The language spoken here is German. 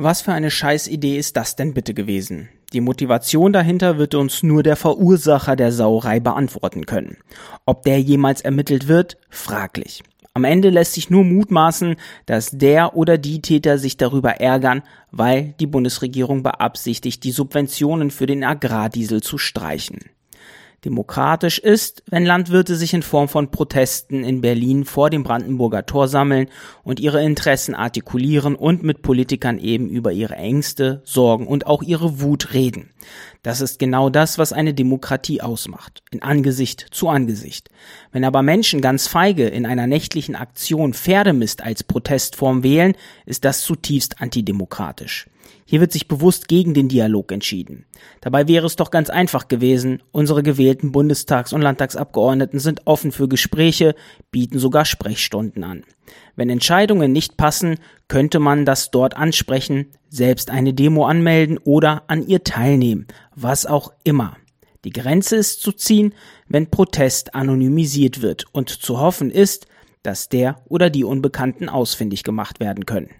Was für eine Scheißidee ist das denn bitte gewesen? Die Motivation dahinter wird uns nur der Verursacher der Sauerei beantworten können. Ob der jemals ermittelt wird, fraglich. Am Ende lässt sich nur mutmaßen, dass der oder die Täter sich darüber ärgern, weil die Bundesregierung beabsichtigt, die Subventionen für den Agrardiesel zu streichen. Demokratisch ist, wenn Landwirte sich in Form von Protesten in Berlin vor dem Brandenburger Tor sammeln und ihre Interessen artikulieren und mit Politikern eben über ihre Ängste, Sorgen und auch ihre Wut reden. Das ist genau das, was eine Demokratie ausmacht, in Angesicht zu Angesicht. Wenn aber Menschen ganz feige in einer nächtlichen Aktion Pferdemist als Protestform wählen, ist das zutiefst antidemokratisch. Hier wird sich bewusst gegen den Dialog entschieden. Dabei wäre es doch ganz einfach gewesen, unsere gewählten Bundestags- und Landtagsabgeordneten sind offen für Gespräche, bieten sogar Sprechstunden an. Wenn Entscheidungen nicht passen, könnte man das dort ansprechen, selbst eine Demo anmelden oder an ihr teilnehmen, was auch immer. Die Grenze ist zu ziehen, wenn Protest anonymisiert wird und zu hoffen ist, dass der oder die Unbekannten ausfindig gemacht werden können.